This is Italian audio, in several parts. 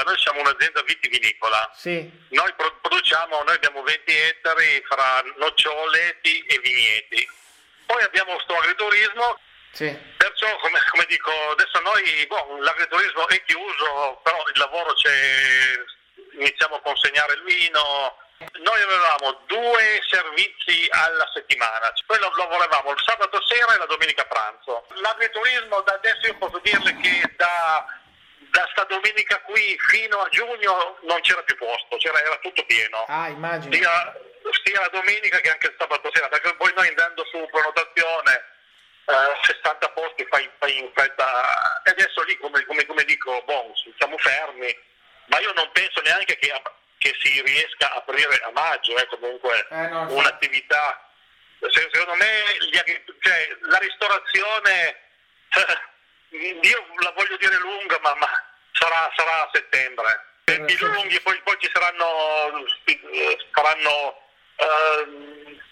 uh, noi siamo un'azienda vitivinicola. Sì. Noi produciamo, noi abbiamo 20 ettari fra noccioleti e vigneti. Poi abbiamo questo agriturismo sì. Perciò, come, come, dico, adesso noi, boh, l'agriturismo è chiuso, però il lavoro c'è, iniziamo a consegnare il vino. Noi avevamo due servizi alla settimana, poi lavoravamo il sabato sera e la domenica pranzo. L'agriturismo da adesso io posso dirle da sta domenica qui fino a giugno non c'era più posto, c'era, era tutto pieno. Ah, immagino. Sia, sia la domenica che anche il sabato sera, perché poi noi andando su prenotazione Uh, 60 posti fai, fai, in fretta e adesso lì come, come, come dico bon, siamo fermi ma io non penso neanche che, che si riesca a aprire a maggio eh, comunque eh, no, un'attività secondo me gli, cioè, la ristorazione io la voglio dire lunga ma, ma sarà, sarà, a settembre tempi lunghi poi, poi ci saranno saranno uh,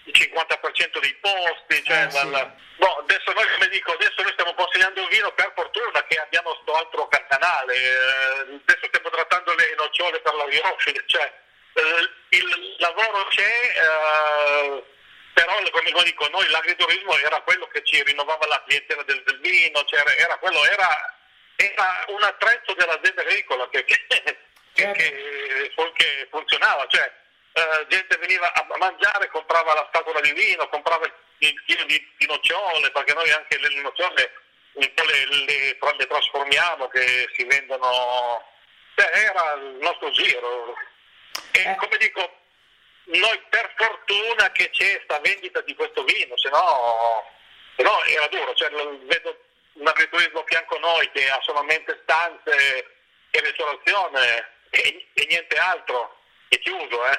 il 50% dei posti cioè, eh, sì. dal, Boh, adesso noi come dico, adesso noi stiamo consegnando il vino per fortuna che abbiamo questo altro canale, eh, adesso stiamo trattando le nocciole per la virofile, cioè eh, il lavoro c'è, eh, però come, come dico noi l'agriturismo era quello che ci rinnovava la clientela del, del vino, cioè, era, quello, era, era, un attrezzo dell'azienda che, certo. che, che funzionava, cioè eh, gente veniva a mangiare, comprava la scatola di vino, comprava il il chilo di, di, nocciole, perché noi anche le nocciole le, le, le trasformiamo, che si vendono, cioè, era il nostro giro. E Eh. come dico, noi per fortuna che c'è sta vendita di questo vino, se no, se no era duro, cioè, vedo un agriturismo fianco a noi che ha solamente stanze e ristorazione e, e niente altro, è chiuso, eh.